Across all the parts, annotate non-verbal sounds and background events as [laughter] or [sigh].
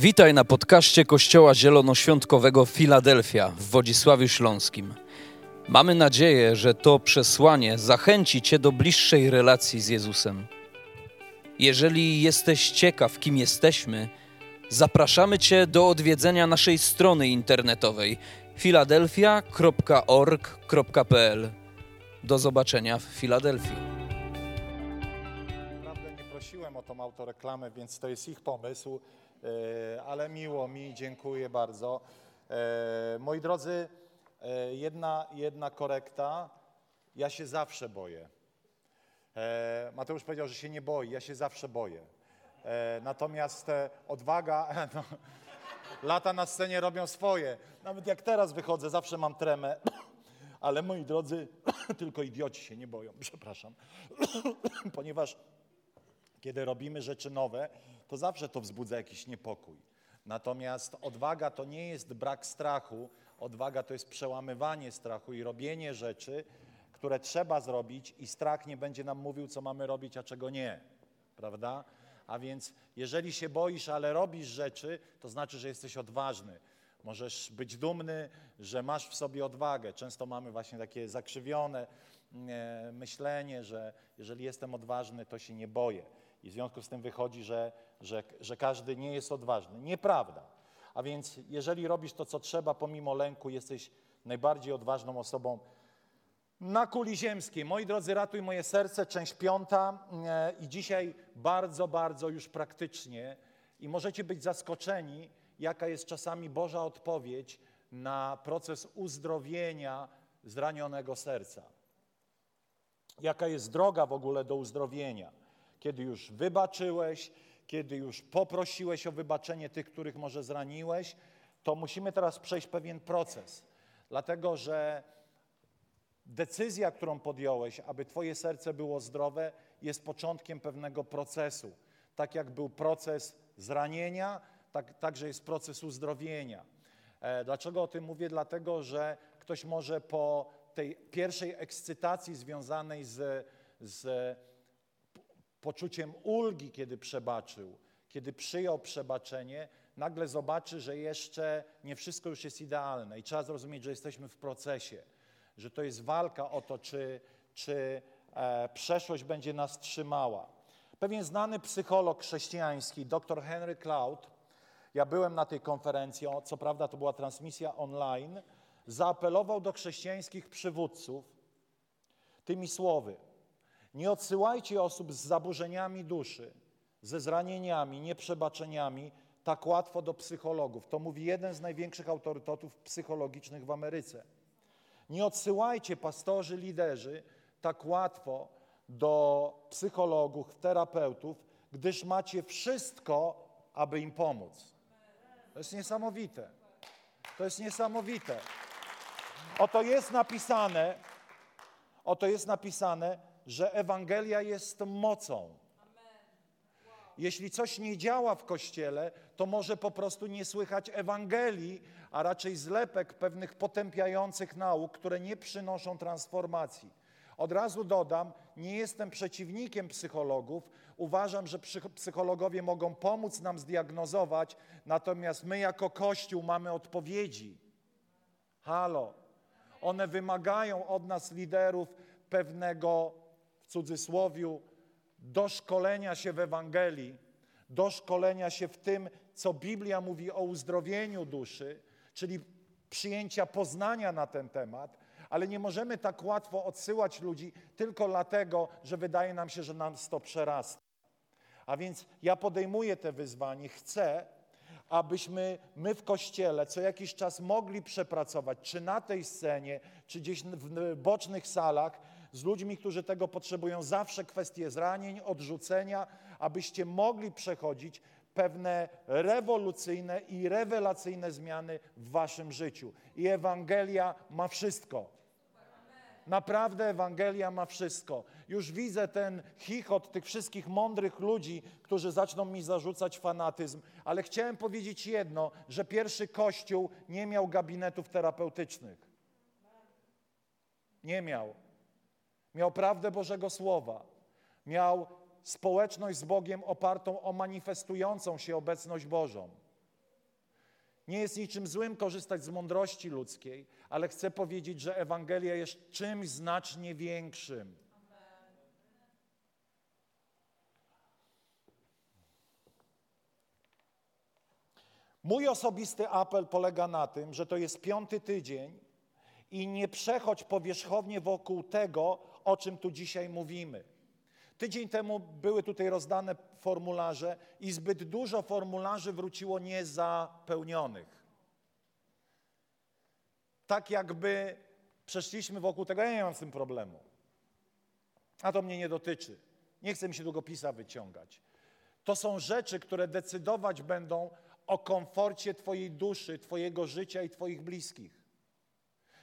Witaj na podcaście Kościoła Zielonoświątkowego Filadelfia w Wodzisławiu Śląskim. Mamy nadzieję, że to przesłanie zachęci Cię do bliższej relacji z Jezusem. Jeżeli jesteś ciekaw, kim jesteśmy, zapraszamy Cię do odwiedzenia naszej strony internetowej filadelfia.org.pl. Do zobaczenia w Filadelfii. Prosiłem o tą autoreklamę, więc to jest ich pomysł, ale miło mi, dziękuję bardzo. E, Moi drodzy, e, jedna, jedna korekta. Ja się zawsze boję. E, Mateusz powiedział, że się nie boi, ja się zawsze boję. E, Natomiast e, odwaga, [laughs] no, lata na scenie robią swoje. Nawet jak teraz wychodzę, zawsze mam tremę. [coughs] Ale moi drodzy, [coughs] tylko idioci się nie boją, [coughs] przepraszam. Ponieważ kiedy robimy rzeczy nowe, to zawsze to wzbudza jakiś niepokój. Natomiast odwaga to nie jest brak strachu, odwaga to jest przełamywanie strachu i robienie rzeczy, które trzeba zrobić, i strach nie będzie nam mówił, co mamy robić, a czego nie. Prawda? A więc, jeżeli się boisz, ale robisz rzeczy, to znaczy, że jesteś odważny. Możesz być dumny, że masz w sobie odwagę. Często mamy właśnie takie zakrzywione e, myślenie, że jeżeli jestem odważny, to się nie boję. I w związku z tym wychodzi, że, że, że każdy nie jest odważny. Nieprawda. A więc jeżeli robisz to, co trzeba, pomimo lęku, jesteś najbardziej odważną osobą na kuli ziemskiej. Moi drodzy, ratuj moje serce, część piąta e, i dzisiaj bardzo, bardzo już praktycznie i możecie być zaskoczeni, jaka jest czasami Boża odpowiedź na proces uzdrowienia zranionego serca. Jaka jest droga w ogóle do uzdrowienia? Kiedy już wybaczyłeś, kiedy już poprosiłeś o wybaczenie tych, których może zraniłeś, to musimy teraz przejść pewien proces. Dlatego, że decyzja, którą podjąłeś, aby Twoje serce było zdrowe, jest początkiem pewnego procesu. Tak jak był proces zranienia, tak, także jest proces uzdrowienia. E, Dlaczego o tym mówię? Dlatego, że ktoś może po tej pierwszej ekscytacji związanej z, z poczuciem ulgi, kiedy przebaczył, kiedy przyjął przebaczenie, nagle zobaczy, że jeszcze nie wszystko już jest idealne i trzeba zrozumieć, że jesteśmy w procesie, że to jest walka o to, czy, czy e, przeszłość będzie nas trzymała. Pewien znany psycholog chrześcijański, dr Henry Cloud, ja byłem na tej konferencji, co prawda to była transmisja online, zaapelował do chrześcijańskich przywódców tymi słowy – nie odsyłajcie osób z zaburzeniami duszy, ze zranieniami, nieprzebaczeniami tak łatwo do psychologów. To mówi jeden z największych autorytetów psychologicznych w Ameryce. Nie odsyłajcie pastorzy, liderzy tak łatwo do psychologów, terapeutów, gdyż macie wszystko, aby im pomóc. To jest niesamowite. To jest niesamowite. Oto jest napisane, oto jest napisane, że Ewangelia jest mocą. Jeśli coś nie działa w kościele, to może po prostu nie słychać Ewangelii, a raczej zlepek pewnych potępiających nauk, które nie przynoszą transformacji. Od razu dodam, nie jestem przeciwnikiem psychologów. Uważam, że psychologowie mogą pomóc nam zdiagnozować, natomiast my jako Kościół mamy odpowiedzi. Halo. One wymagają od nas liderów pewnego cudzysłowiu, doszkolenia się w Ewangelii, doszkolenia się w tym, co Biblia mówi o uzdrowieniu duszy, czyli przyjęcia poznania na ten temat, ale nie możemy tak łatwo odsyłać ludzi tylko dlatego, że wydaje nam się, że nas to przerasta. A więc ja podejmuję te wyzwanie, chcę, abyśmy my w Kościele co jakiś czas mogli przepracować, czy na tej scenie, czy gdzieś w bocznych salach, z ludźmi, którzy tego potrzebują, zawsze kwestie zranień, odrzucenia, abyście mogli przechodzić pewne rewolucyjne i rewelacyjne zmiany w waszym życiu. I Ewangelia ma wszystko. Naprawdę Ewangelia ma wszystko. Już widzę ten chichot tych wszystkich mądrych ludzi, którzy zaczną mi zarzucać fanatyzm, ale chciałem powiedzieć jedno, że pierwszy Kościół nie miał gabinetów terapeutycznych. Nie miał. Miał prawdę Bożego Słowa. Miał społeczność z Bogiem opartą o manifestującą się obecność Bożą. Nie jest niczym złym korzystać z mądrości ludzkiej, ale chcę powiedzieć, że Ewangelia jest czymś znacznie większym. Mój osobisty apel polega na tym, że to jest piąty tydzień i nie przechodź powierzchownie wokół tego, o czym tu dzisiaj mówimy. Tydzień temu były tutaj rozdane formularze i zbyt dużo formularzy wróciło niezapełnionych. Tak jakby przeszliśmy wokół tego, ja nie mam z tym problemu. A to mnie nie dotyczy. Nie chcę mi się długopisa wyciągać. To są rzeczy, które decydować będą o komforcie Twojej duszy, Twojego życia i Twoich bliskich.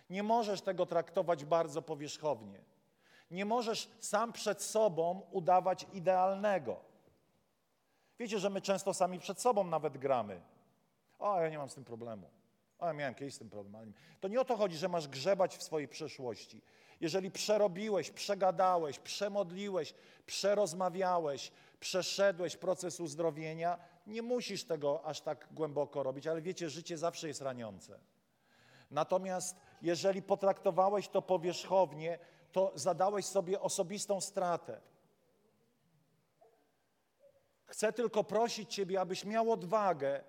Nie możesz tego traktować bardzo powierzchownie. Nie możesz sam przed sobą udawać idealnego. Wiecie, że my często sami przed sobą nawet gramy. O, ja nie mam z tym problemu. O, ja miałem kiedyś z tym problem. To nie o to chodzi, że masz grzebać w swojej przeszłości. Jeżeli przerobiłeś, przegadałeś, przemodliłeś, przerozmawiałeś, przeszedłeś proces uzdrowienia, nie musisz tego aż tak głęboko robić, ale wiecie, życie zawsze jest raniące. Natomiast jeżeli potraktowałeś to powierzchownie, to zadałeś sobie osobistą stratę. Chcę tylko prosić Ciebie, abyś miał odwagę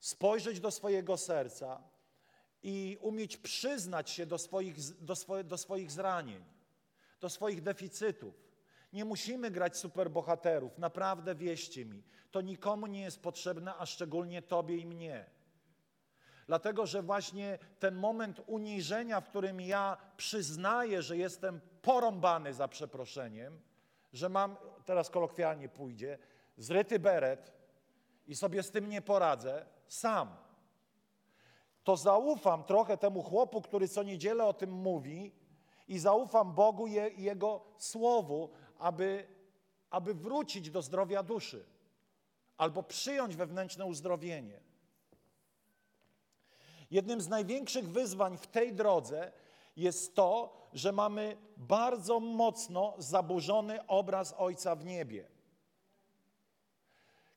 spojrzeć do swojego serca i umieć przyznać się do swoich, do, swoje, do swoich zranień, do swoich deficytów. Nie musimy grać superbohaterów, naprawdę wieście mi. To nikomu nie jest potrzebne, a szczególnie Tobie i mnie. Dlatego, że właśnie ten moment uniżenia, w którym ja przyznaję, że jestem porąbany za przeproszeniem, że mam, teraz kolokwialnie pójdzie, zryty beret i sobie z tym nie poradzę sam, to zaufam trochę temu chłopu, który co niedzielę o tym mówi i zaufam Bogu i Jego Słowu, aby, aby wrócić do zdrowia duszy albo przyjąć wewnętrzne uzdrowienie. Jednym z największych wyzwań w tej drodze jest to, że mamy bardzo mocno zaburzony obraz Ojca w niebie.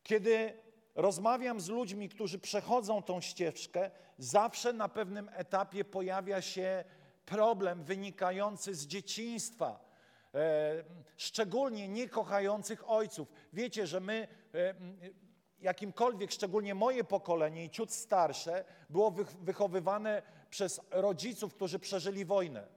Kiedy rozmawiam z ludźmi, którzy przechodzą tą ścieżkę, zawsze na pewnym etapie pojawia się problem wynikający z dzieciństwa, e, szczególnie niekochających ojców. Wiecie, że my e, jakimkolwiek, szczególnie moje pokolenie i ciut starsze, było wychowywane przez rodziców, którzy przeżyli wojnę.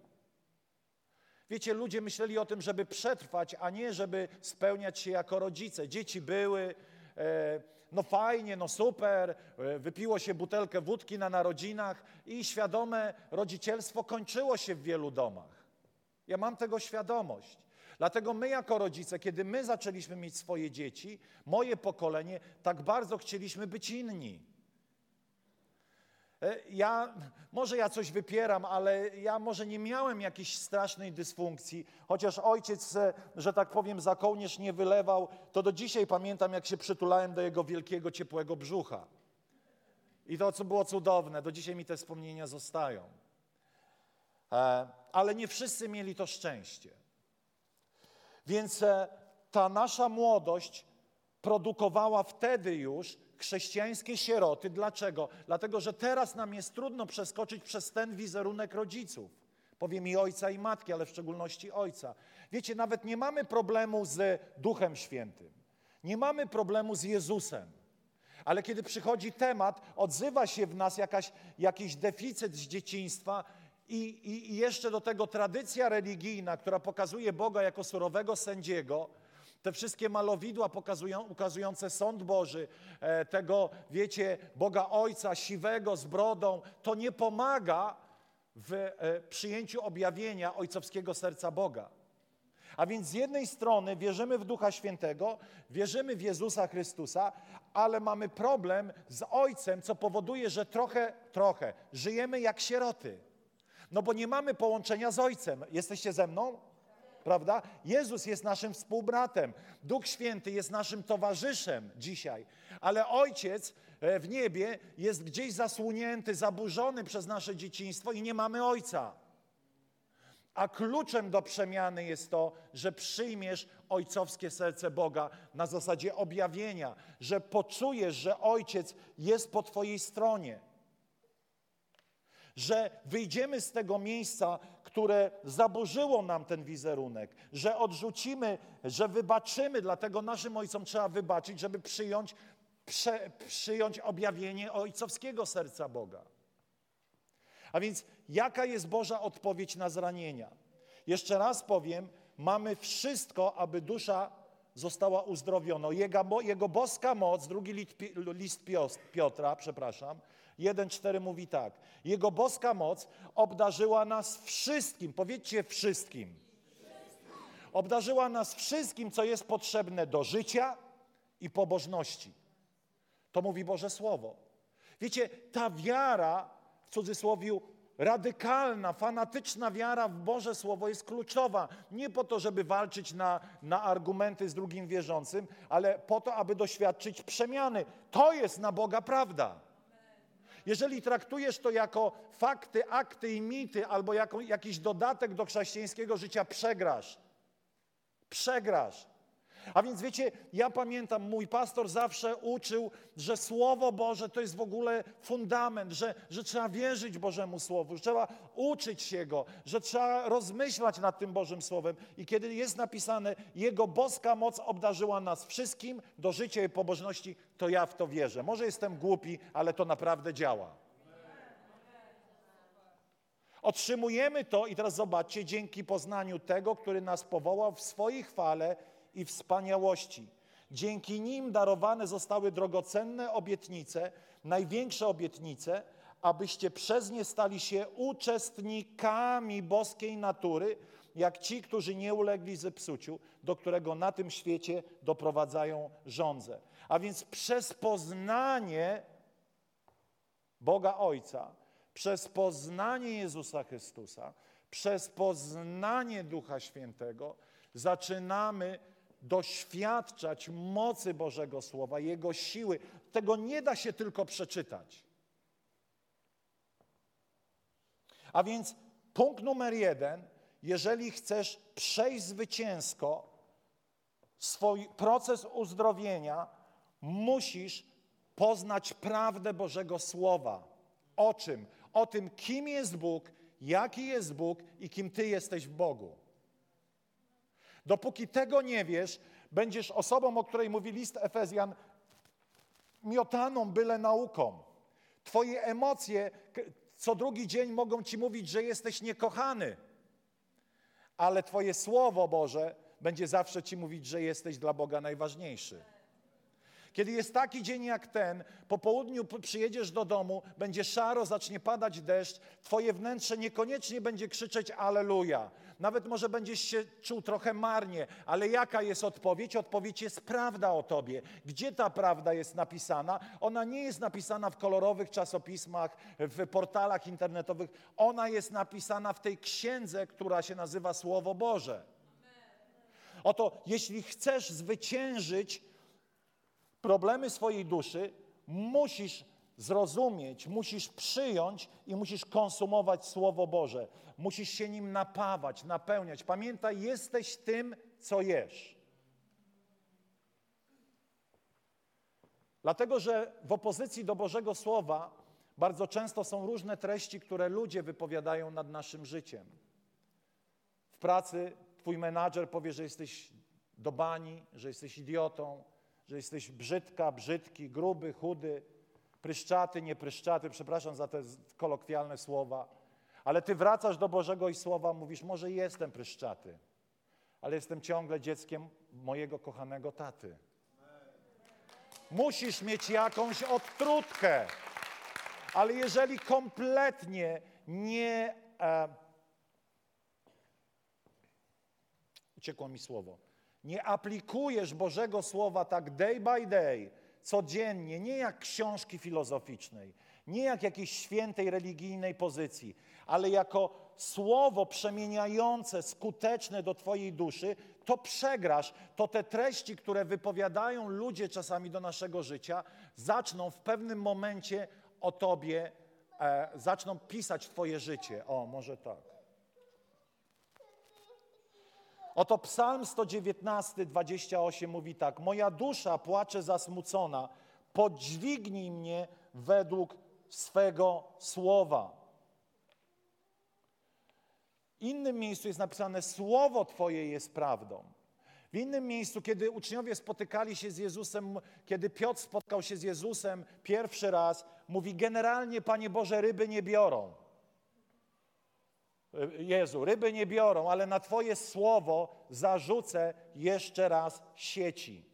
Wiecie, ludzie myśleli o tym, żeby przetrwać, a nie żeby spełniać się jako rodzice. Dzieci były, e, no fajnie, no super, e, wypiło się butelkę wódki na narodzinach i świadome rodzicielstwo kończyło się w wielu domach. Ja mam tego świadomość. Dlatego my jako rodzice, kiedy my zaczęliśmy mieć swoje dzieci, moje pokolenie, tak bardzo chcieliśmy być inni. E, ja, może ja coś wypieram, ale ja może nie miałem jakiejś strasznej dysfunkcji, chociaż ojciec, e, że tak powiem, za kołnierz nie wylewał, to do dzisiaj pamiętam, jak się przytulałem do jego wielkiego, ciepłego brzucha. I to, co było cudowne, do dzisiaj mi te wspomnienia zostają. E, ale nie wszyscy mieli to szczęście. Więc e, ta nasza młodość produkowała wtedy już chrześcijańskie sieroty. Dlaczego? Dlatego, że teraz nam jest trudno przeskoczyć przez ten wizerunek rodziców. Powiem i ojca, i matki, ale w szczególności ojca. Wiecie, nawet nie mamy problemu z Duchem Świętym. Nie mamy problemu z Jezusem. Ale kiedy przychodzi temat, odzywa się w nas jakaś, jakiś deficyt z dzieciństwa i, i, jeszcze do tego tradycja religijna, która pokazuje Boga jako surowego sędziego, te wszystkie malowidła pokazują, ukazujące sąd Boży, e, tego, wiecie, Boga Ojca siwego z brodą, to nie pomaga w e, przyjęciu objawienia ojcowskiego serca Boga. A więc z jednej strony wierzymy w Ducha Świętego, wierzymy w Jezusa Chrystusa, ale mamy problem z Ojcem, co powoduje, że trochę, trochę żyjemy jak sieroty. No bo nie mamy połączenia z Ojcem. Jesteście ze mną? Prawda? Jezus jest naszym współbratem. Duch Święty jest naszym towarzyszem dzisiaj. Ale Ojciec e, w niebie jest gdzieś zasłonięty, zaburzony przez nasze dzieciństwo i nie mamy Ojca. A kluczem do przemiany jest to, że przyjmiesz ojcowskie serce Boga na zasadzie objawienia, że poczujesz, że Ojciec jest po Twojej stronie. Że wyjdziemy z tego miejsca, które zaburzyło nam ten wizerunek, że odrzucimy, że wybaczymy, dlatego naszym ojcom trzeba wybaczyć, żeby przyjąć, prze, przyjąć objawienie ojcowskiego serca Boga. A więc jaka jest Boża odpowiedź na zranienia? Jeszcze raz powiem, mamy wszystko, aby dusza została uzdrowiona. Jego, jego boska moc, drugi list, list Piotra, przepraszam, 1,4 mówi tak. Jego boska moc obdarzyła nas wszystkim, powiedzcie wszystkim. Obdarzyła nas wszystkim, co jest potrzebne do życia i pobożności. To mówi Boże Słowo. Wiecie, ta wiara w cudzysłowie radykalna, fanatyczna wiara w Boże Słowo jest kluczowa. Nie po to, żeby walczyć na, na argumenty z drugim wierzącym, ale po to, aby doświadczyć przemiany. To jest na Boga prawda. Jeżeli traktujesz to jako fakty, akty i mity, albo jako jakiś dodatek do chrześcijańskiego życia, przegrasz. Przegrasz. A więc wiecie, ja pamiętam, mój pastor zawsze uczył, że Słowo Boże to jest w ogóle fundament, że, że trzeba wierzyć Bożemu Słowu, że trzeba uczyć się Go, że trzeba rozmyślać nad tym Bożym Słowem. I kiedy jest napisane, Jego boska moc obdarzyła nas wszystkim do życia i pobożności, to ja w to wierzę. Może jestem głupi, ale to naprawdę działa. Otrzymujemy to i teraz zobaczcie, dzięki poznaniu tego, który nas powołał w swojej chwale i wspaniałości. Dzięki nim darowane zostały drogocenne obietnice, największe obietnice, abyście przez nie stali się uczestnikami boskiej natury, jak ci, którzy nie ulegli zepsuciu, do którego na tym świecie doprowadzają żądze. A więc przez poznanie Boga Ojca, przez poznanie Jezusa Chrystusa, przez poznanie Ducha Świętego zaczynamy doświadczać mocy Bożego Słowa, Jego siły. Tego nie da się tylko przeczytać. A więc punkt numer jeden, jeżeli chcesz przejść zwycięsko swój proces uzdrowienia, musisz poznać prawdę Bożego Słowa. O czym? O tym, kim jest Bóg, jaki jest Bóg i kim Ty jesteś w Bogu. Dopóki tego nie wiesz, będziesz osobą, o której mówi list Efezjan, miotaną byle nauką. Twoje emocje co drugi dzień mogą ci mówić, że jesteś niekochany, ale Twoje Słowo Boże będzie zawsze ci mówić, że jesteś dla Boga najważniejszy. Kiedy jest taki dzień jak ten, po południu przyjedziesz do domu, będzie szaro, zacznie padać deszcz, twoje wnętrze niekoniecznie będzie krzyczeć Aleluja. Nawet może będziesz się czuł trochę marnie, ale jaka jest odpowiedź? Odpowiedź jest prawda o tobie. Gdzie ta prawda jest napisana? Ona nie jest napisana w kolorowych czasopismach, w portalach internetowych. Ona jest napisana w tej księdze, która się nazywa Słowo Boże. Oto, jeśli chcesz zwyciężyć problemy swojej duszy, musisz zrozumieć, musisz przyjąć i musisz konsumować Słowo Boże. Musisz się nim napawać, napełniać. Pamiętaj, jesteś tym, co jesz. Dlatego, że w opozycji do Bożego Słowa bardzo często są różne treści, które ludzie wypowiadają nad naszym życiem. W pracy twój menadżer powie, że jesteś do bani, że jesteś idiotą, że jesteś brzydka, brzydki, gruby, chudy, pryszczaty, niepryszczaty, przepraszam za te kolokwialne słowa, ale ty wracasz do Bożego i Słowa, mówisz, może jestem pryszczaty, ale jestem ciągle dzieckiem mojego kochanego taty. Musisz mieć jakąś odtrutkę, ale jeżeli kompletnie nie... E, uciekło mi słowo nie aplikujesz Bożego Słowa tak day by day, codziennie, nie jak książki filozoficznej, nie jak jakiejś świętej religijnej pozycji, ale jako słowo przemieniające, skuteczne do Twojej duszy, to przegrasz. To te treści, które wypowiadają ludzie czasami do naszego życia, zaczną w pewnym momencie o Tobie, e, zaczną pisać Twoje życie. O, może tak. Oto Psalm 119, 28 mówi tak: Moja dusza płacze zasmucona, podźwignij mnie według swego słowa. W innym miejscu jest napisane: Słowo Twoje jest prawdą. W innym miejscu, kiedy uczniowie spotykali się z Jezusem, kiedy Piotr spotkał się z Jezusem pierwszy raz, mówi: Generalnie, Panie Boże, ryby nie biorą. Jezu, ryby nie biorą, ale na Twoje słowo zarzucę jeszcze raz sieci.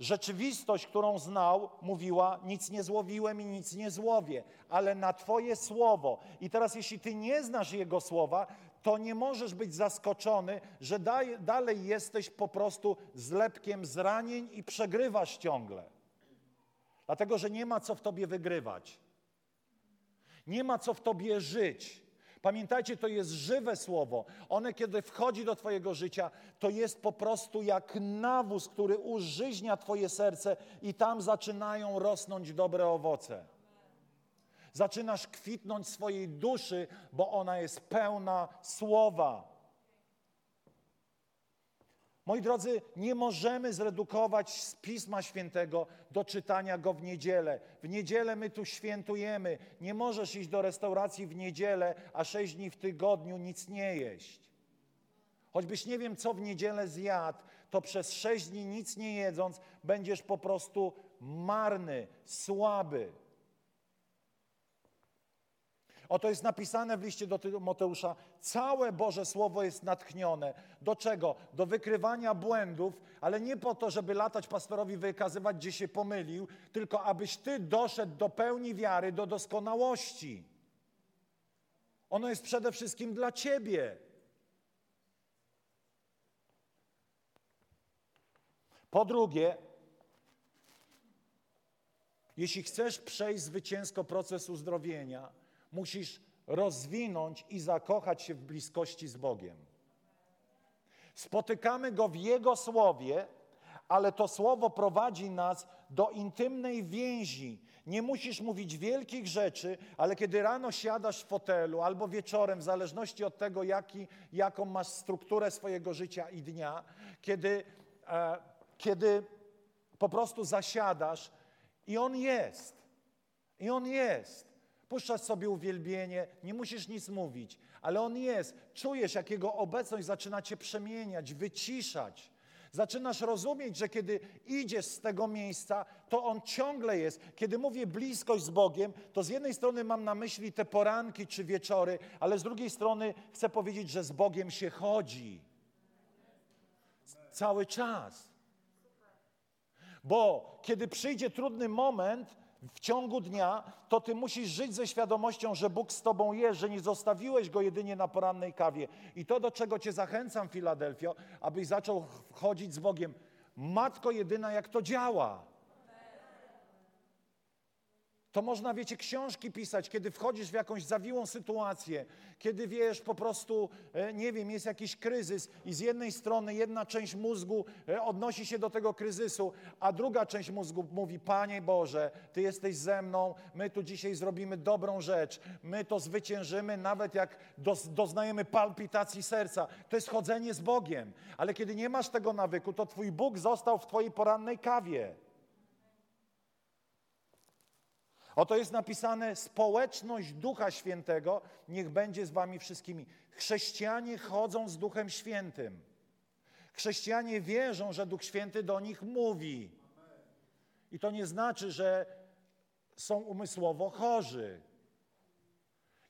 Rzeczywistość, którą znał, mówiła: Nic nie złowiłem i nic nie złowię, ale na Twoje słowo. I teraz, jeśli Ty nie znasz Jego słowa, to nie możesz być zaskoczony, że dalej jesteś po prostu zlepkiem zranień i przegrywasz ciągle. Dlatego, że nie ma co w Tobie wygrywać. Nie ma co w Tobie żyć. Pamiętajcie, to jest żywe słowo. One, kiedy wchodzi do Twojego życia, to jest po prostu jak nawóz, który użyźnia Twoje serce i tam zaczynają rosnąć dobre owoce. Zaczynasz kwitnąć swojej duszy, bo ona jest pełna słowa. Moi drodzy, nie możemy zredukować z Pisma Świętego do czytania go w niedzielę. W niedzielę my tu świętujemy. Nie możesz iść do restauracji w niedzielę, a sześć dni w tygodniu nic nie jeść. Choćbyś nie wiem, co w niedzielę zjadł, to przez sześć dni nic nie jedząc będziesz po prostu marny, słaby. Oto jest napisane w liście do Tymoteusza, całe Boże Słowo jest natchnione. Do czego? Do wykrywania błędów, ale nie po to, żeby latać pastorowi wykazywać, gdzie się pomylił, tylko abyś Ty doszedł do pełni wiary, do doskonałości. Ono jest przede wszystkim dla Ciebie. Po drugie, jeśli chcesz przejść zwycięsko proces uzdrowienia, musisz rozwinąć i zakochać się w bliskości z Bogiem. Spotykamy Go w Jego Słowie, ale to Słowo prowadzi nas do intymnej więzi. Nie musisz mówić wielkich rzeczy, ale kiedy rano siadasz w fotelu albo wieczorem, w zależności od tego, jaki, jaką masz strukturę swojego życia i dnia, kiedy, e, kiedy po prostu zasiadasz i On jest. I On jest. Puszczasz sobie uwielbienie, nie musisz nic mówić, ale On jest. Czujesz, jak Jego obecność zaczyna Cię przemieniać, wyciszać. Zaczynasz rozumieć, że kiedy idziesz z tego miejsca, to On ciągle jest. Kiedy mówię bliskość z Bogiem, to z jednej strony mam na myśli te poranki czy wieczory, ale z drugiej strony chcę powiedzieć, że z Bogiem się chodzi. Cały czas. Bo kiedy przyjdzie trudny moment, w ciągu dnia, to ty musisz żyć ze świadomością, że Bóg z tobą jest, że nie zostawiłeś go jedynie na porannej kawie. I to, do czego cię zachęcam, Filadelfio, abyś zaczął chodzić z Bogiem. Matko jedyna, jak to działa. To można, wiecie, książki pisać, kiedy wchodzisz w jakąś zawiłą sytuację, kiedy wiesz, po prostu, e, nie wiem, jest jakiś kryzys i z jednej strony jedna część mózgu e, odnosi się do tego kryzysu, a druga część mózgu mówi, Panie Boże, Ty jesteś ze mną, my tu dzisiaj zrobimy dobrą rzecz, my to zwyciężymy, nawet jak doznajemy palpitacji serca. To jest chodzenie z Bogiem. Ale kiedy nie masz tego nawyku, to Twój Bóg został w Twojej porannej kawie. Oto jest napisane: społeczność Ducha Świętego niech będzie z Wami wszystkimi. Chrześcijanie chodzą z Duchem Świętym. Chrześcijanie wierzą, że Duch Święty do nich mówi. I to nie znaczy, że są umysłowo chorzy.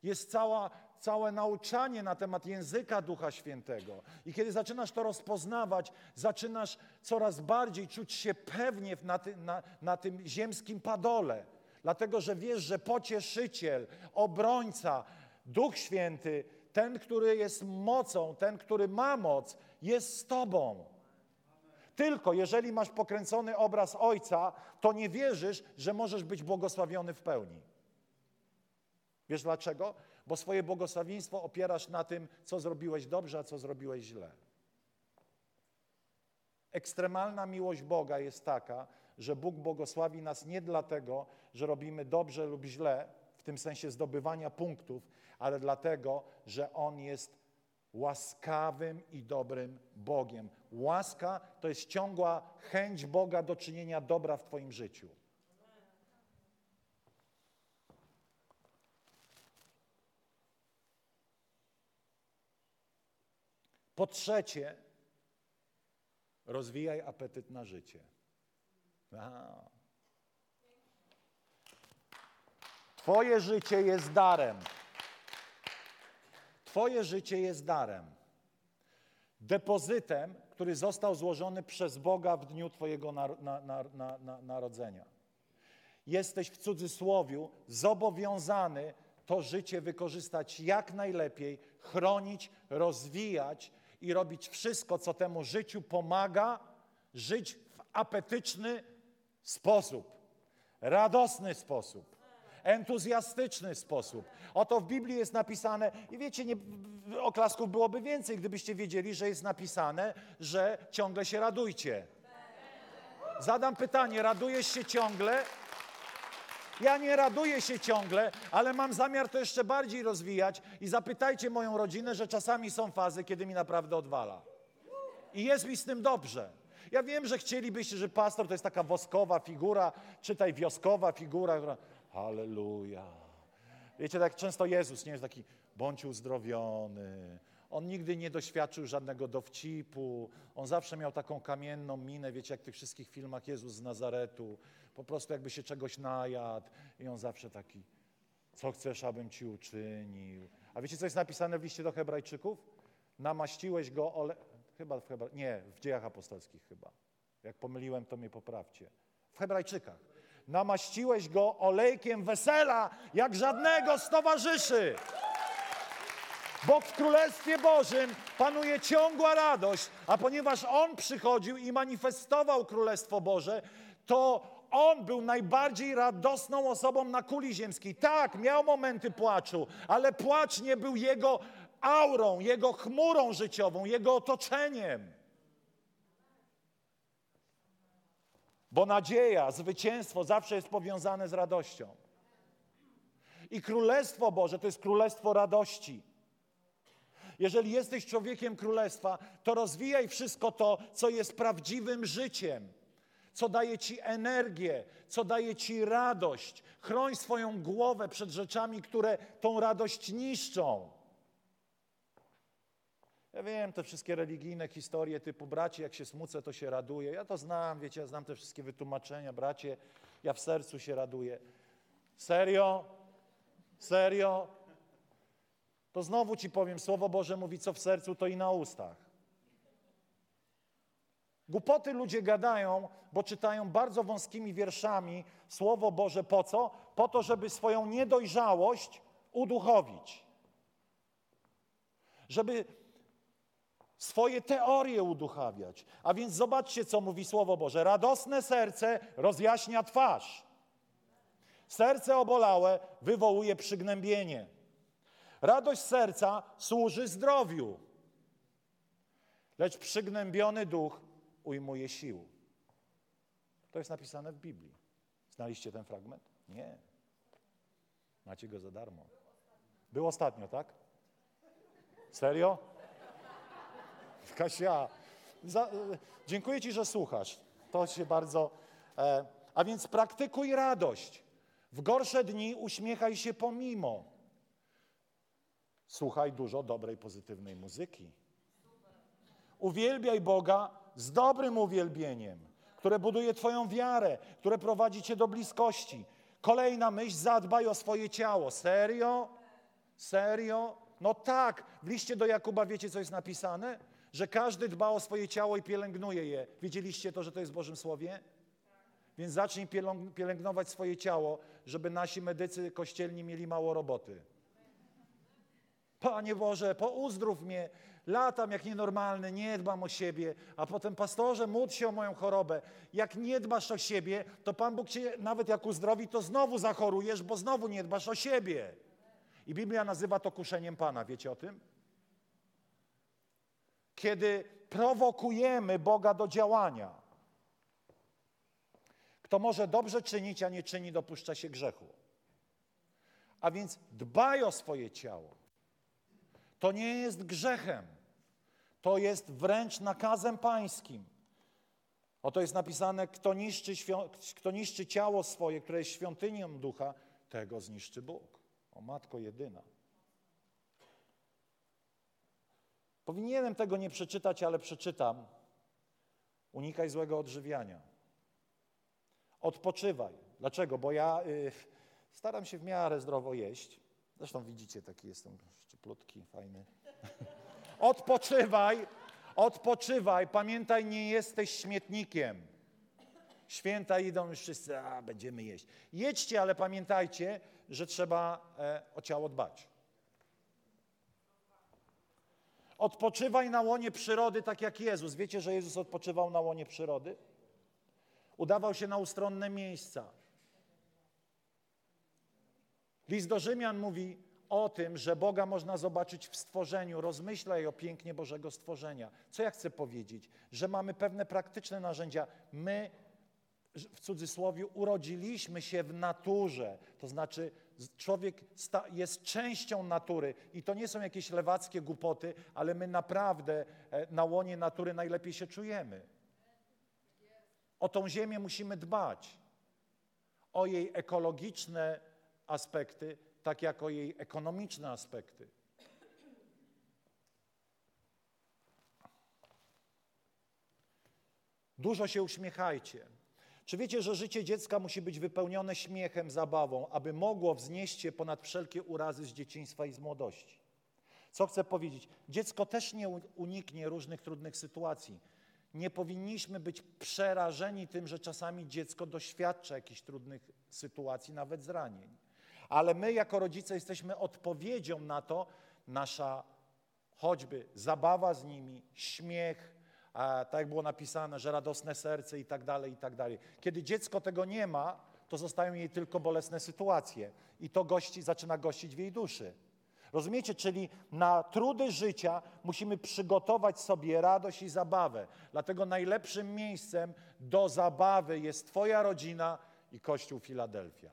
Jest cała, całe nauczanie na temat języka Ducha Świętego. I kiedy zaczynasz to rozpoznawać, zaczynasz coraz bardziej czuć się pewnie na, ty, na, na tym ziemskim padole dlatego że wiesz, że pocieszyciel, obrońca, Duch Święty, ten, który jest mocą, ten, który ma moc, jest z Tobą. Tylko jeżeli masz pokręcony obraz Ojca, to nie wierzysz, że możesz być błogosławiony w pełni. Wiesz dlaczego? Bo swoje błogosławieństwo opierasz na tym, co zrobiłeś dobrze, a co zrobiłeś źle. Ekstremalna miłość Boga jest taka, że Bóg błogosławi nas nie dlatego, że robimy dobrze lub źle, w tym sensie zdobywania punktów, ale dlatego, że On jest łaskawym i dobrym Bogiem. Łaska to jest ciągła chęć Boga do czynienia dobra w Twoim życiu. Po trzecie, rozwijaj apetyt na życie. A. Twoje życie jest darem. Twoje życie jest darem. Depozytem, który został złożony przez Boga w dniu Twojego nar na, na, na, narodzenia. Jesteś w cudzysłowiu zobowiązany to życie wykorzystać jak najlepiej, chronić, rozwijać i robić wszystko, co temu życiu pomaga, żyć w apetyczny sposób, radosny sposób, entuzjastyczny sposób. Oto w Biblii jest napisane, i wiecie, nie, oklasków byłoby więcej, gdybyście wiedzieli, że jest napisane, że ciągle się radujcie. Zadam pytanie, radujesz się ciągle? Ja nie raduję się ciągle, ale mam zamiar to jeszcze bardziej rozwijać i zapytajcie moją rodzinę, że czasami są fazy, kiedy mi naprawdę odwala. I jest mi z tym dobrze. Ja wiem, że chcielibyście, że pastor to jest taka woskowa figura, czytaj wioskowa figura. Halleluja. Wiecie, tak często Jezus nie jest taki, bądź uzdrowiony. On nigdy nie doświadczył żadnego dowcipu. On zawsze miał taką kamienną minę, wiecie, jak w tych wszystkich filmach Jezus z Nazaretu po prostu jakby się czegoś najadł i on zawsze taki, co chcesz, abym ci uczynił. A wiecie, co jest napisane w liście do hebrajczyków? Namaściłeś go ole... Chyba w Hebra... Nie, w dziejach apostolskich chyba. Jak pomyliłem, to mnie poprawcie. W hebrajczykach. Namaściłeś go olejkiem wesela, jak żadnego z towarzyszy. Bo w Królestwie Bożym panuje ciągła radość, a ponieważ On przychodził i manifestował Królestwo Boże, to on był najbardziej radosną osobą na kuli ziemskiej. Tak, miał momenty płaczu, ale płacz nie był jego aurą, jego chmurą życiową, jego otoczeniem. Bo nadzieja, zwycięstwo zawsze jest powiązane z radością. I Królestwo Boże to jest Królestwo radości. Jeżeli jesteś człowiekiem Królestwa, to rozwijaj wszystko to, co jest prawdziwym życiem co daje ci energię, co daje ci radość. Chroń swoją głowę przed rzeczami, które tą radość niszczą. Ja wiem, te wszystkie religijne historie typu bracie, jak się smucę, to się raduje. Ja to znam, wiecie, ja znam te wszystkie wytłumaczenia. Bracie, ja w sercu się raduję. Serio? Serio? To znowu ci powiem, Słowo Boże mówi, co w sercu, to i na ustach. Głupoty ludzie gadają, bo czytają bardzo wąskimi wierszami Słowo Boże po co? Po to, żeby swoją niedojrzałość uduchowić. Żeby swoje teorie uduchawiać. A więc zobaczcie, co mówi Słowo Boże. Radosne serce rozjaśnia twarz. Serce obolałe wywołuje przygnębienie. Radość serca służy zdrowiu. Lecz przygnębiony duch ujmuje sił. To jest napisane w Biblii. Znaliście ten fragment? Nie. Macie go za darmo. Był ostatnio, tak? Serio? Kasia, za, dziękuję Ci, że słuchasz. To się bardzo. E, a więc praktykuj radość. W gorsze dni uśmiechaj się pomimo. Słuchaj dużo dobrej, pozytywnej muzyki. Uwielbiaj Boga z dobrym uwielbieniem, które buduje Twoją wiarę, które prowadzi Cię do bliskości. Kolejna myśl, zadbaj o swoje ciało. Serio? Serio? No tak, w liście do Jakuba wiecie, co jest napisane? Że każdy dba o swoje ciało i pielęgnuje je. Widzieliście to, że to jest w Bożym Słowie? Więc zacznij pielęgnować swoje ciało, żeby nasi medycy kościelni mieli mało roboty. Panie Boże, pouzdrów mnie, latam jak nienormalny, nie dbam o siebie, a potem pastorze, módl się o moją chorobę. Jak nie dbasz o siebie, to Pan Bóg cię nawet jak uzdrowi, to znowu zachorujesz, bo znowu nie dbasz o siebie. I Biblia nazywa to kuszeniem Pana, wiecie o tym? Kiedy prowokujemy Boga do działania. Kto może dobrze czynić, a nie czyni, dopuszcza się grzechu. A więc dbaj o swoje ciało. To nie jest grzechem. To jest wręcz nakazem pańskim. Oto jest napisane, kto niszczy, kto niszczy ciało swoje, które jest świątynią ducha, tego zniszczy Bóg. O Matko jedyna. Powinienem tego nie przeczytać, ale przeczytam. Unikaj złego odżywiania. Odpoczywaj. Dlaczego? Bo ja y, staram się w miarę zdrowo jeść. Zresztą widzicie, taki jestem szczuplutki, fajny. [laughs] Odpoczywaj, odpoczywaj. Pamiętaj, nie jesteś śmietnikiem. Święta idą już wszyscy, a będziemy jeść. Jedźcie, ale pamiętajcie, że trzeba e, o ciało dbać. Odpoczywaj na łonie przyrody, tak jak Jezus. Wiecie, że Jezus odpoczywał na łonie przyrody? Udawał się na ustronne miejsca. List do Rzymian mówi o tym, że Boga można zobaczyć w stworzeniu. Rozmyślaj o pięknie Bożego stworzenia. Co ja chcę powiedzieć? Że mamy pewne praktyczne narzędzia. My, w cudzysłowie, urodziliśmy się w naturze. To znaczy, człowiek jest częścią natury i to nie są jakieś lewackie głupoty, ale my naprawdę e, na łonie natury najlepiej się czujemy. O tą ziemię musimy dbać. O jej ekologiczne aspekty, tak jak o jej ekonomiczne aspekty. Dużo się uśmiechajcie. Czy wiecie, że życie dziecka musi być wypełnione śmiechem, zabawą, aby mogło wznieść się ponad wszelkie urazy z dzieciństwa i z młodości? Co chcę powiedzieć? Dziecko też nie uniknie różnych trudnych sytuacji. Nie powinniśmy być przerażeni tym, że czasami dziecko doświadcza jakichś trudnych sytuacji, nawet zranień. Ale my, jako rodzice, jesteśmy odpowiedzią na to, nasza choćby zabawa z nimi, śmiech, a, tak jak było napisane, że radosne serce i tak dalej, i tak dalej. Kiedy dziecko tego nie ma, to zostają jej tylko bolesne sytuacje i to gości, zaczyna gościć w jej duszy. Rozumiecie? Czyli na trudy życia musimy przygotować sobie radość i zabawę. Dlatego najlepszym miejscem do zabawy jest Twoja rodzina i Kościół Filadelfia.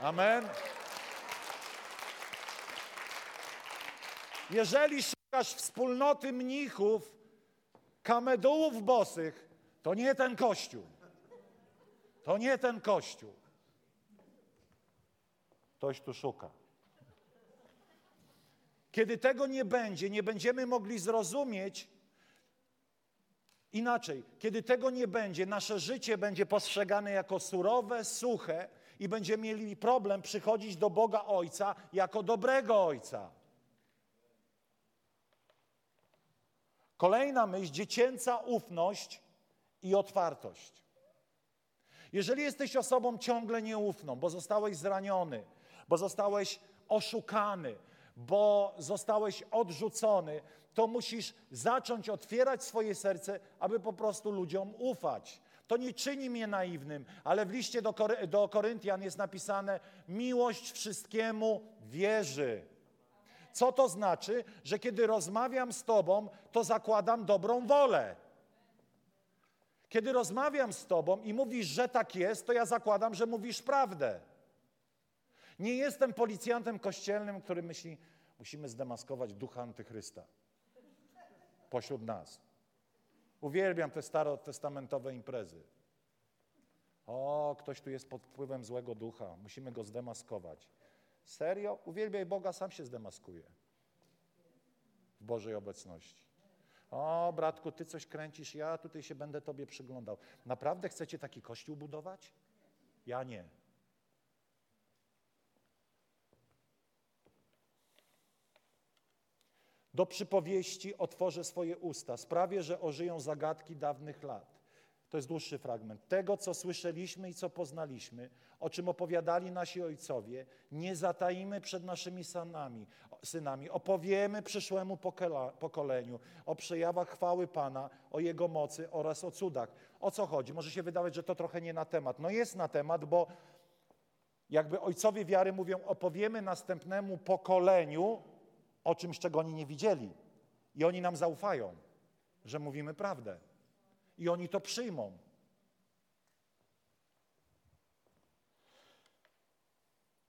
Amen. Jeżeli szukasz wspólnoty mnichów, kamedułów bosych, to nie ten kościół. To nie ten kościół. Ktoś tu szuka. Kiedy tego nie będzie, nie będziemy mogli zrozumieć inaczej. Kiedy tego nie będzie, nasze życie będzie postrzegane jako surowe, suche i będziemy mieli problem przychodzić do Boga Ojca jako dobrego Ojca. Kolejna myśl, dziecięca ufność i otwartość. Jeżeli jesteś osobą ciągle nieufną, bo zostałeś zraniony, bo zostałeś oszukany, bo zostałeś odrzucony, to musisz zacząć otwierać swoje serce, aby po prostu ludziom ufać. To nie czyni mnie naiwnym, ale w liście do, Kory do Koryntian jest napisane: miłość wszystkiemu wierzy. Co to znaczy? Że kiedy rozmawiam z Tobą, to zakładam dobrą wolę. Kiedy rozmawiam z Tobą i mówisz, że tak jest, to ja zakładam, że mówisz prawdę. Nie jestem policjantem kościelnym, który myśli, musimy zdemaskować ducha antychrysta pośród nas. Uwielbiam te starotestamentowe imprezy. O, ktoś tu jest pod wpływem złego ducha, musimy go zdemaskować. Serio? Uwielbiaj Boga, sam się zdemaskuje w Bożej obecności. O, bratku, ty coś kręcisz, ja tutaj się będę tobie przyglądał. Naprawdę chcecie taki kościół budować? Ja nie. Do przypowieści otworzę swoje usta, sprawię, że ożyją zagadki dawnych lat. To jest dłuższy fragment. Tego, co słyszeliśmy i co poznaliśmy, o czym opowiadali nasi ojcowie, nie zataimy przed naszymi synami. synami. Opowiemy przyszłemu pokoleniu o przejawach chwały Pana, o Jego mocy oraz o cudach. O co chodzi? Może się wydawać, że to trochę nie na temat. No jest na temat, bo jakby ojcowie wiary mówią, opowiemy następnemu pokoleniu o czymś, czego oni nie widzieli. I oni nam zaufają, że mówimy prawdę. I oni to przyjmą.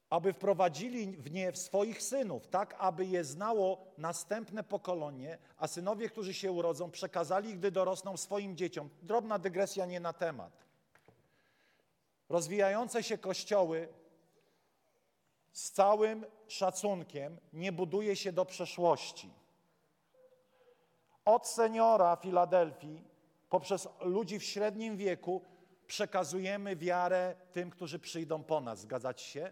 aby wprowadzili w nie swoich synów, tak aby je znało następne pokolenie, a synowie, którzy się urodzą, przekazali, gdy dorosną swoim dzieciom. Drobna dygresja nie na temat. Rozwijające się kościoły z całym szacunkiem nie buduje się do przeszłości. Od seniora Filadelfii poprzez ludzi w średnim wieku przekazujemy wiarę tym, którzy przyjdą po nas. Zgadzać się?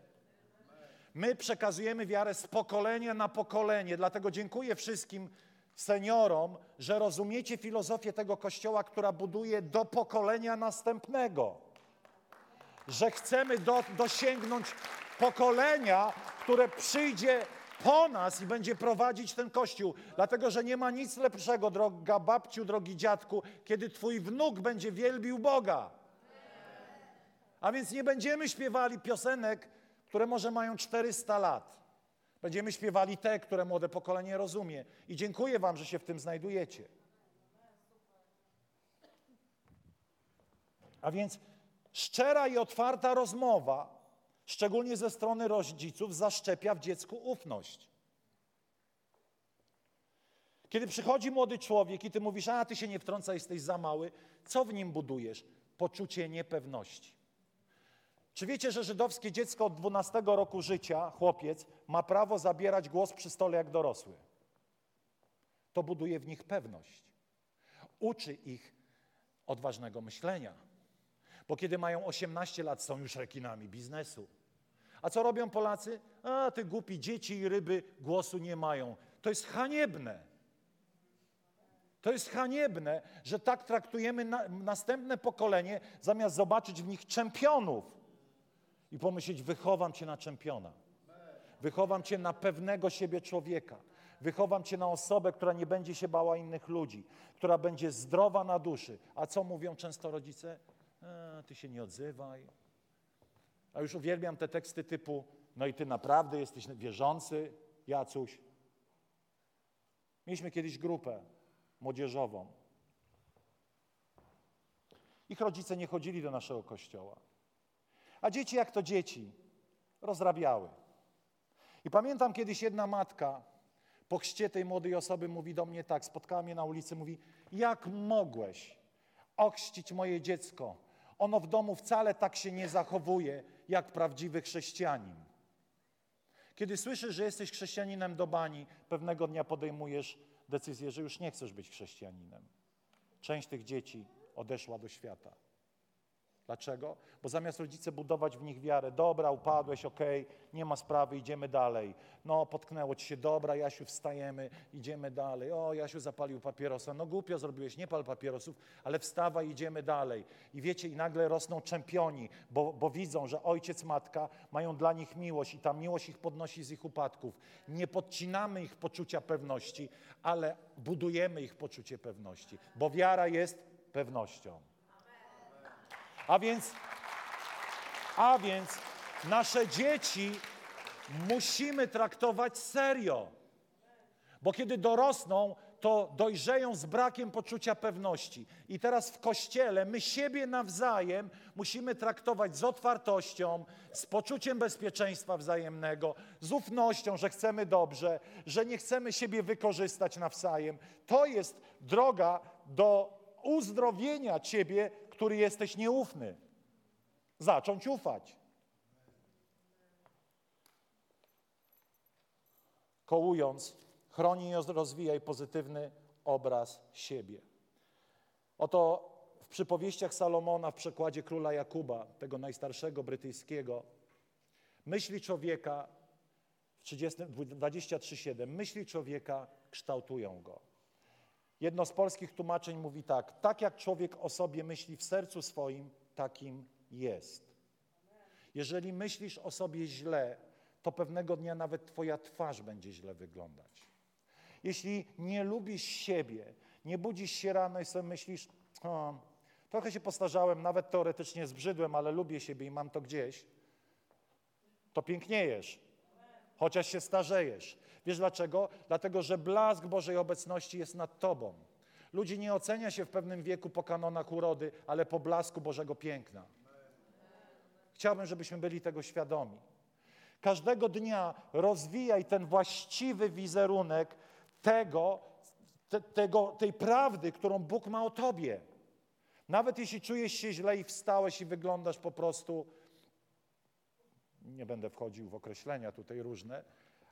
My przekazujemy wiarę z pokolenia na pokolenie, dlatego dziękuję wszystkim seniorom, że rozumiecie filozofię tego kościoła, która buduje do pokolenia następnego. Że chcemy do, dosięgnąć pokolenia, które przyjdzie po nas i będzie prowadzić ten kościół. Dlatego, że nie ma nic lepszego, droga babciu, drogi dziadku, kiedy twój wnuk będzie wielbił Boga. A więc nie będziemy śpiewali piosenek, które może mają 400 lat. Będziemy śpiewali te, które młode pokolenie rozumie. I dziękuję Wam, że się w tym znajdujecie. A więc szczera i otwarta rozmowa, szczególnie ze strony rodziców, zaszczepia w dziecku ufność. Kiedy przychodzi młody człowiek i ty mówisz, a ty się nie wtrącaj, jesteś za mały, co w nim budujesz? Poczucie niepewności. Czy wiecie, że żydowskie dziecko od 12 roku życia, chłopiec, ma prawo zabierać głos przy stole jak dorosły? To buduje w nich pewność. Uczy ich odważnego myślenia. Bo kiedy mają 18 lat, są już rekinami biznesu. A co robią Polacy? A, te głupi dzieci i ryby głosu nie mają. To jest haniebne. To jest haniebne, że tak traktujemy na, następne pokolenie, zamiast zobaczyć w nich czempionów i pomyśleć, wychowam cię na czempiona. Wychowam cię na pewnego siebie człowieka. Wychowam cię na osobę, która nie będzie się bała innych ludzi, która będzie zdrowa na duszy. A co mówią często rodzice? Ty się nie odzywaj. A już uwielbiam te teksty typu, no i ty naprawdę jesteś wierzący, Jacuś. Mieliśmy kiedyś grupę młodzieżową. Ich rodzice nie chodzili do naszego kościoła. A dzieci, jak to dzieci, rozrabiały. I pamiętam kiedyś jedna matka po chrzcie tej młodej osoby mówi do mnie tak, spotkała mnie na ulicy, mówi, jak mogłeś ochrzcić moje dziecko? Ono w domu wcale tak się nie zachowuje, jak prawdziwy chrześcijanin. Kiedy słyszysz, że jesteś chrześcijaninem do bani, pewnego dnia podejmujesz decyzję, że już nie chcesz być chrześcijaninem. Część tych dzieci odeszła do świata. Dlaczego? Bo zamiast rodzice budować w nich wiarę, dobra, upadłeś, okej, okay, nie ma sprawy, idziemy dalej. No, potknęło ci się, dobra, Jasiu, wstajemy, idziemy dalej. O, Jasiu zapalił papierosa. No głupio zrobiłeś, nie pal papierosów, ale wstawaj, idziemy dalej. I wiecie, i nagle rosną czempioni, bo, bo widzą, że ojciec, matka mają dla nich miłość i ta miłość ich podnosi z ich upadków. Nie podcinamy ich poczucia pewności, ale budujemy ich poczucie pewności, bo wiara jest pewnością. A więc, a więc nasze dzieci musimy traktować serio. Bo kiedy dorosną, to dojrzeją z brakiem poczucia pewności. I teraz w kościele my siebie nawzajem musimy traktować z otwartością, z poczuciem bezpieczeństwa wzajemnego, z ufnością, że chcemy dobrze, że nie chcemy siebie wykorzystać nawzajem. To jest droga do uzdrowienia ciebie który jesteś nieufny. Zacząć ufać. Kołując, chroni i rozwijaj pozytywny obraz siebie. Oto w przypowieściach Salomona w przekładzie króla Jakuba, tego najstarszego brytyjskiego, myśli człowieka w 23:7 myśli człowieka kształtują go. Jedno z polskich tłumaczeń mówi tak: tak jak człowiek o sobie myśli w sercu swoim, takim jest. Jeżeli myślisz o sobie źle, to pewnego dnia nawet Twoja twarz będzie źle wyglądać. Jeśli nie lubisz siebie, nie budzisz się rano i sobie myślisz, o, trochę się postarzałem, nawet teoretycznie zbrzydłem, ale lubię siebie i mam to gdzieś, to piękniejesz, chociaż się starzejesz. Wiesz dlaczego? Dlatego, że blask Bożej obecności jest nad tobą. Ludzi nie ocenia się w pewnym wieku po kanonach urody, ale po blasku Bożego piękna. Chciałbym, żebyśmy byli tego świadomi. Każdego dnia rozwijaj ten właściwy wizerunek tego, te, tego, tej prawdy, którą Bóg ma o tobie. Nawet jeśli czujesz się źle i wstałeś i wyglądasz po prostu, nie będę wchodził w określenia tutaj różne,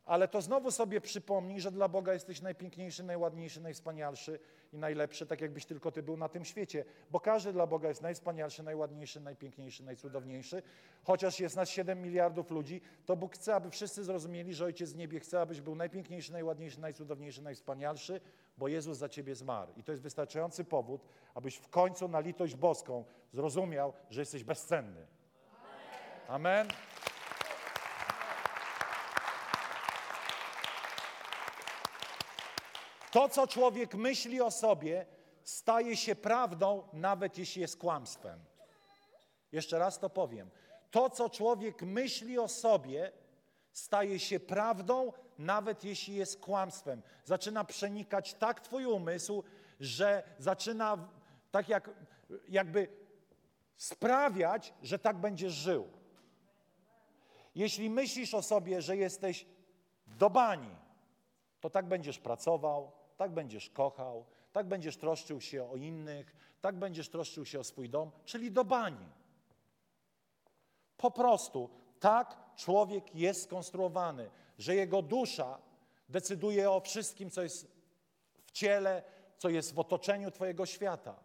ale to znowu sobie przypomnij, że dla Boga jesteś najpiękniejszy, najładniejszy, najwspanialszy i najlepszy, tak jakbyś tylko ty był na tym świecie. Bo każdy dla Boga jest najwspanialszy, najładniejszy, najpiękniejszy, najcudowniejszy. Chociaż jest nas 7 miliardów ludzi, to Bóg chce, aby wszyscy zrozumieli, że Ojciec z niebie chce, abyś był najpiękniejszy, najładniejszy, najcudowniejszy, najwspanialszy, bo Jezus za ciebie zmarł. I to jest wystarczający powód, abyś w końcu na litość boską zrozumiał, że jesteś bezcenny. Amen. To, co człowiek myśli o sobie, staje się prawdą, nawet jeśli jest kłamstwem. Jeszcze raz to powiem. To, co człowiek myśli o sobie, staje się prawdą, nawet jeśli jest kłamstwem. Zaczyna przenikać tak Twój umysł, że zaczyna tak jak, jakby sprawiać, że tak będziesz żył. Jeśli myślisz o sobie, że jesteś do bani, to tak będziesz pracował, tak będziesz kochał, tak będziesz troszczył się o innych, tak będziesz troszczył się o swój dom, czyli do bani. Po prostu tak człowiek jest skonstruowany, że jego dusza decyduje o wszystkim, co jest w ciele, co jest w otoczeniu Twojego świata.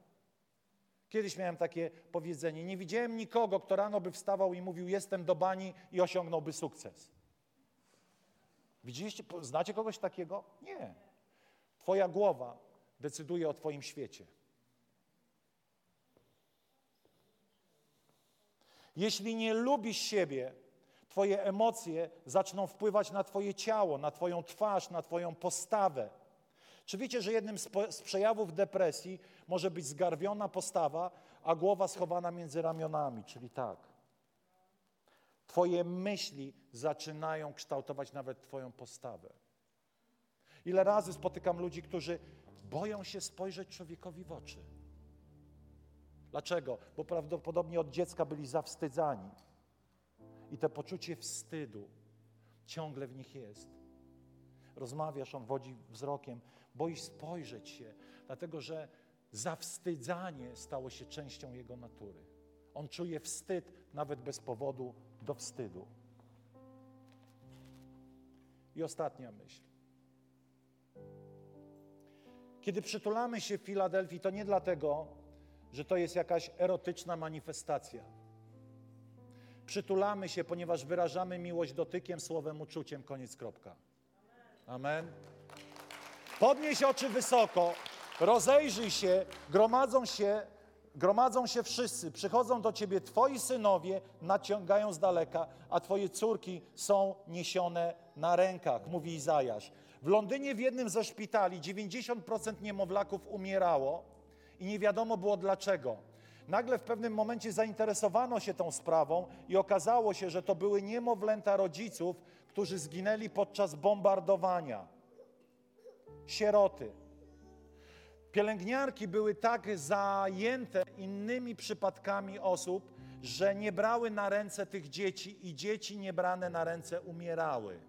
Kiedyś miałem takie powiedzenie: Nie widziałem nikogo, kto rano by wstawał i mówił: Jestem do bani i osiągnąłby sukces. Widzieliście, znacie kogoś takiego? Nie. Twoja głowa decyduje o Twoim świecie. Jeśli nie lubisz siebie, Twoje emocje zaczną wpływać na Twoje ciało, na Twoją twarz, na Twoją postawę. Czy wiecie, że jednym z przejawów depresji może być zgarbiona postawa, a głowa schowana między ramionami, czyli tak. Twoje myśli zaczynają kształtować nawet Twoją postawę. Ile razy spotykam ludzi, którzy boją się spojrzeć człowiekowi w oczy. Dlaczego? Bo prawdopodobnie od dziecka byli zawstydzani. I to poczucie wstydu ciągle w nich jest. Rozmawiasz, on wodzi wzrokiem, boisz spojrzeć się, dlatego że zawstydzanie stało się częścią jego natury. On czuje wstyd nawet bez powodu do wstydu. I ostatnia myśl. Kiedy przytulamy się w Filadelfii, to nie dlatego, że to jest jakaś erotyczna manifestacja. Przytulamy się, ponieważ wyrażamy miłość dotykiem, słowem, uczuciem. Koniec, kropka. Amen. Podnieś oczy wysoko, rozejrzyj się, gromadzą się, gromadzą się wszyscy, przychodzą do ciebie twoi synowie, naciągają z daleka, a twoje córki są niesione na rękach, mówi Izajasz. W Londynie w jednym ze szpitali 90% niemowlaków umierało i nie wiadomo było dlaczego. Nagle w pewnym momencie zainteresowano się tą sprawą i okazało się, że to były niemowlęta rodziców, którzy zginęli podczas bombardowania. Sieroty. Pielęgniarki były tak zajęte innymi przypadkami osób, że nie brały na ręce tych dzieci i dzieci niebrane na ręce umierały.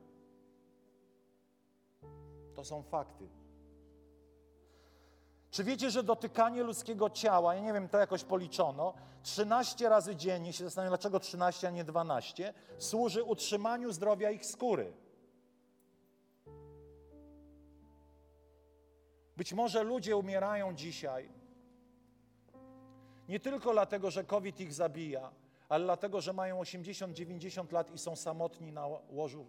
To są fakty. Czy wiecie, że dotykanie ludzkiego ciała, ja nie wiem, to jakoś policzono, 13 razy dziennie, się zastanawiam, dlaczego 13, a nie 12, służy utrzymaniu zdrowia ich skóry. Być może ludzie umierają dzisiaj nie tylko dlatego, że COVID ich zabija, ale dlatego, że mają 80-90 lat i są samotni na, łożu,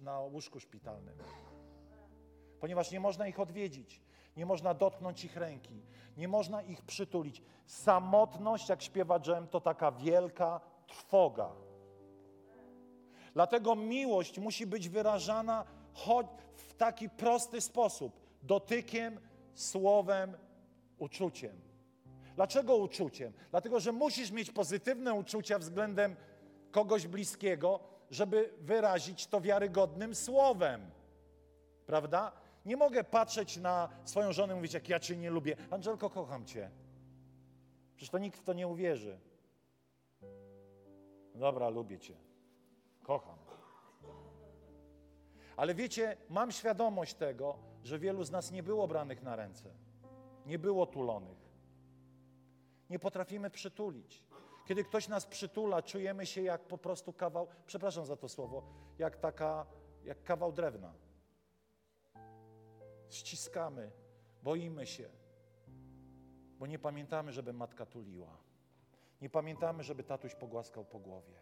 na łóżku szpitalnym ponieważ nie można ich odwiedzić, nie można dotknąć ich ręki, nie można ich przytulić. Samotność, jak śpiewa Dżem, to taka wielka trwoga. Dlatego miłość musi być wyrażana choć w taki prosty sposób dotykiem, słowem, uczuciem. Dlaczego uczuciem? Dlatego, że musisz mieć pozytywne uczucia względem kogoś bliskiego, żeby wyrazić to wiarygodnym słowem. Prawda? Nie mogę patrzeć na swoją żonę i mówić, jak ja cię nie lubię. Angelko, kocham cię. Przecież to nikt w to nie uwierzy. Dobra, lubię cię. Kocham. Ale wiecie, mam świadomość tego, że wielu z nas nie było branych na ręce, nie było tulonych. Nie potrafimy przytulić. Kiedy ktoś nas przytula, czujemy się jak po prostu kawał, przepraszam za to słowo, jak taka, jak kawał drewna. Ściskamy, boimy się, bo nie pamiętamy, żeby matka tuliła. Nie pamiętamy, żeby tatuś pogłaskał po głowie.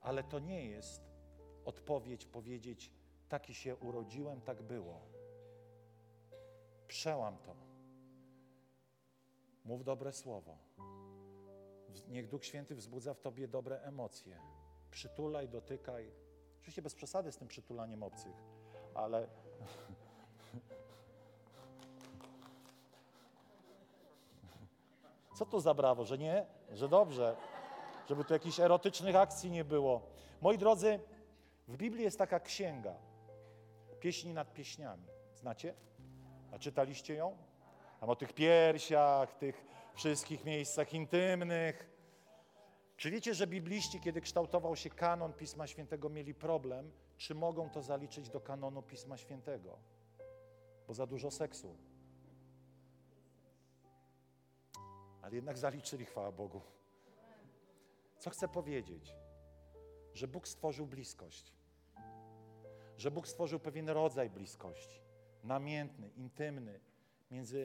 Ale to nie jest odpowiedź powiedzieć, taki się urodziłem, tak było. Przełam to. Mów dobre słowo. Niech Duch Święty wzbudza w tobie dobre emocje. Przytulaj, dotykaj. Oczywiście bez przesady z tym przytulaniem obcych, ale. Co to za brawo, że nie? Że dobrze. Żeby tu jakichś erotycznych akcji nie było. Moi drodzy, w Biblii jest taka księga. Pieśni nad pieśniami. Znacie? A czytaliście ją? Tam o tych piersiach, tych wszystkich miejscach intymnych. Czy wiecie, że bibliści, kiedy kształtował się kanon Pisma Świętego, mieli problem, czy mogą to zaliczyć do kanonu Pisma Świętego? Bo za dużo seksu. Ale jednak zaliczyli, chwała Bogu. Co chcę powiedzieć? Że Bóg stworzył bliskość. Że Bóg stworzył pewien rodzaj bliskości. Namiętny, intymny, między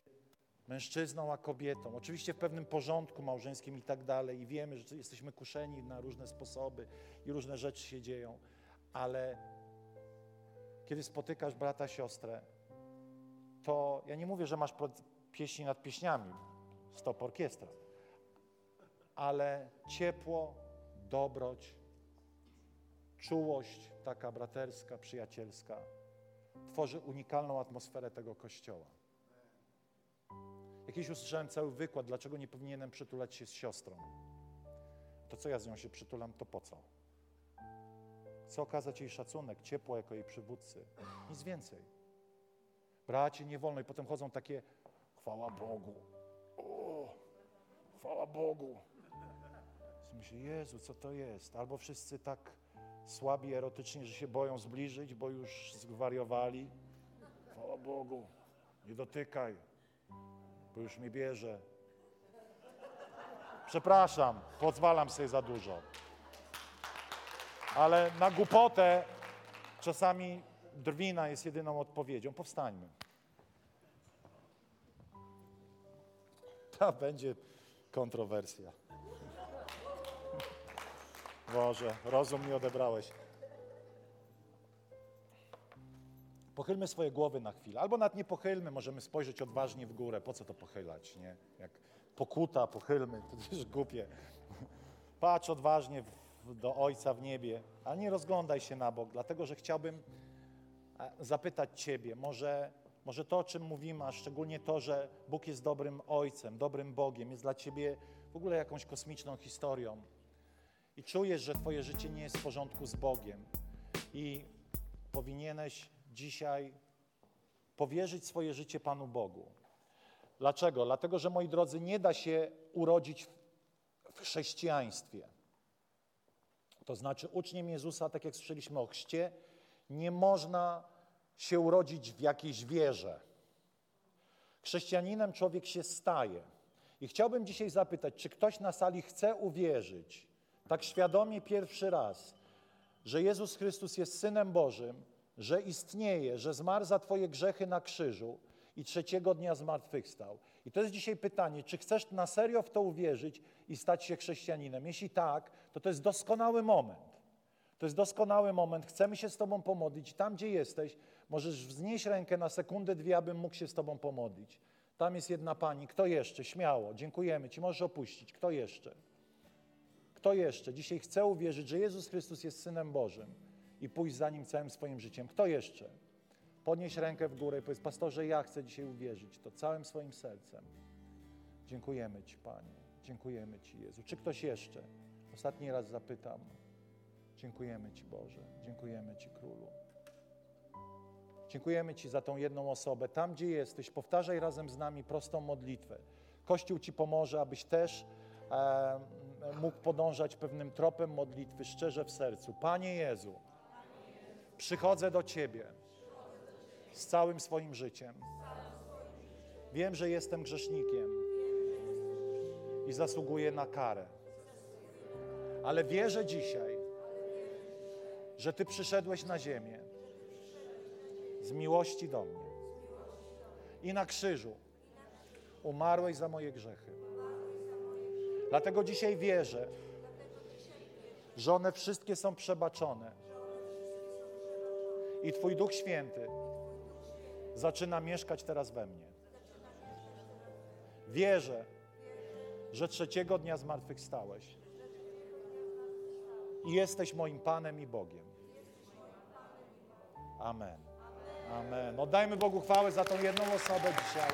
mężczyzną a kobietą. Oczywiście w pewnym porządku małżeńskim i tak dalej. I wiemy, że jesteśmy kuszeni na różne sposoby i różne rzeczy się dzieją. Ale kiedy spotykasz brata, siostrę, to ja nie mówię, że masz pieśni nad pieśniami, stop orkiestra, ale ciepło, dobroć, czułość taka braterska, przyjacielska tworzy unikalną atmosferę tego kościoła. Jakiś usłyszałem cały wykład, dlaczego nie powinienem przytulać się z siostrą. To co ja z nią się przytulam, to po co? Chcę okazać jej szacunek, ciepło jako jej przywódcy. Nic więcej. Bracie, nie wolno. I potem chodzą takie, chwała Bogu. O, chwała Bogu. Myślę, Jezu, co to jest? Albo wszyscy tak słabi erotycznie, że się boją zbliżyć, bo już zwariowali. Chwała Bogu, nie dotykaj bo już mnie bierze. Przepraszam, pozwalam sobie za dużo. Ale na głupotę czasami drwina jest jedyną odpowiedzią. Powstańmy. To będzie kontrowersja. Boże, rozum mi odebrałeś. Pochylmy swoje głowy na chwilę, albo nawet nie pochylmy, możemy spojrzeć odważnie w górę. Po co to pochylać, nie? Jak pokuta, pochylmy, to też głupie. Patrz odważnie w, do Ojca w niebie, a nie rozglądaj się na bok, dlatego że chciałbym e, zapytać Ciebie, może, może to, o czym mówimy, a szczególnie to, że Bóg jest dobrym Ojcem, dobrym Bogiem, jest dla Ciebie w ogóle jakąś kosmiczną historią i czujesz, że Twoje życie nie jest w porządku z Bogiem i powinieneś dzisiaj powierzyć swoje życie Panu Bogu. Dlaczego? Dlatego, że moi drodzy, nie da się urodzić w chrześcijaństwie. To znaczy, uczniem Jezusa, tak jak słyszeliśmy o chrzcie, nie można się urodzić w jakiejś wierze. Chrześcijaninem człowiek się staje. I chciałbym dzisiaj zapytać, czy ktoś na sali chce uwierzyć, tak świadomie pierwszy raz, że Jezus Chrystus jest Synem Bożym, że istnieje, że zmarł za Twoje grzechy na krzyżu i trzeciego dnia zmartwychwstał. I to jest dzisiaj pytanie, czy chcesz na serio w to uwierzyć i stać się chrześcijaninem? Jeśli tak, to to jest doskonały moment. To jest doskonały moment. Chcemy się z Tobą pomodlić. Tam, gdzie jesteś, możesz wznieść rękę na sekundę, dwie, abym mógł się z Tobą pomodlić. Tam jest jedna pani. Kto jeszcze? Śmiało. Dziękujemy Ci. Możesz opuścić. Kto jeszcze? Kto jeszcze? Dzisiaj chcę uwierzyć, że Jezus Chrystus jest Synem Bożym i pójść za Nim całym swoim życiem. Kto jeszcze? Podnieś rękę w górę i powiedz, pastorze, ja chcę dzisiaj uwierzyć to całym swoim sercem. Dziękujemy Ci, Panie. Dziękujemy Ci, Jezu. Czy ktoś jeszcze? Ostatni raz zapytam. Dziękujemy Ci, Boże. Dziękujemy Ci, Królu. Dziękujemy Ci za tą jedną osobę. Tam, gdzie jesteś, powtarzaj razem z nami prostą modlitwę. Kościół Ci pomoże, abyś też e, mógł podążać pewnym tropem modlitwy szczerze w sercu. Panie Jezu, Przychodzę do Ciebie z całym swoim życiem. Wiem, że jestem grzesznikiem i zasługuję na karę. Ale wierzę dzisiaj, że Ty przyszedłeś na ziemię z miłości do mnie i na krzyżu umarłeś za moje grzechy. Dlatego dzisiaj wierzę, że one wszystkie są przebaczone. I Twój Duch Święty zaczyna mieszkać teraz we mnie. Wierzę, że trzeciego dnia zmartwychwstałeś i jesteś moim Panem i Bogiem. Amen. Amen. Oddajmy Bogu chwałę za tą jedną osobę dzisiaj.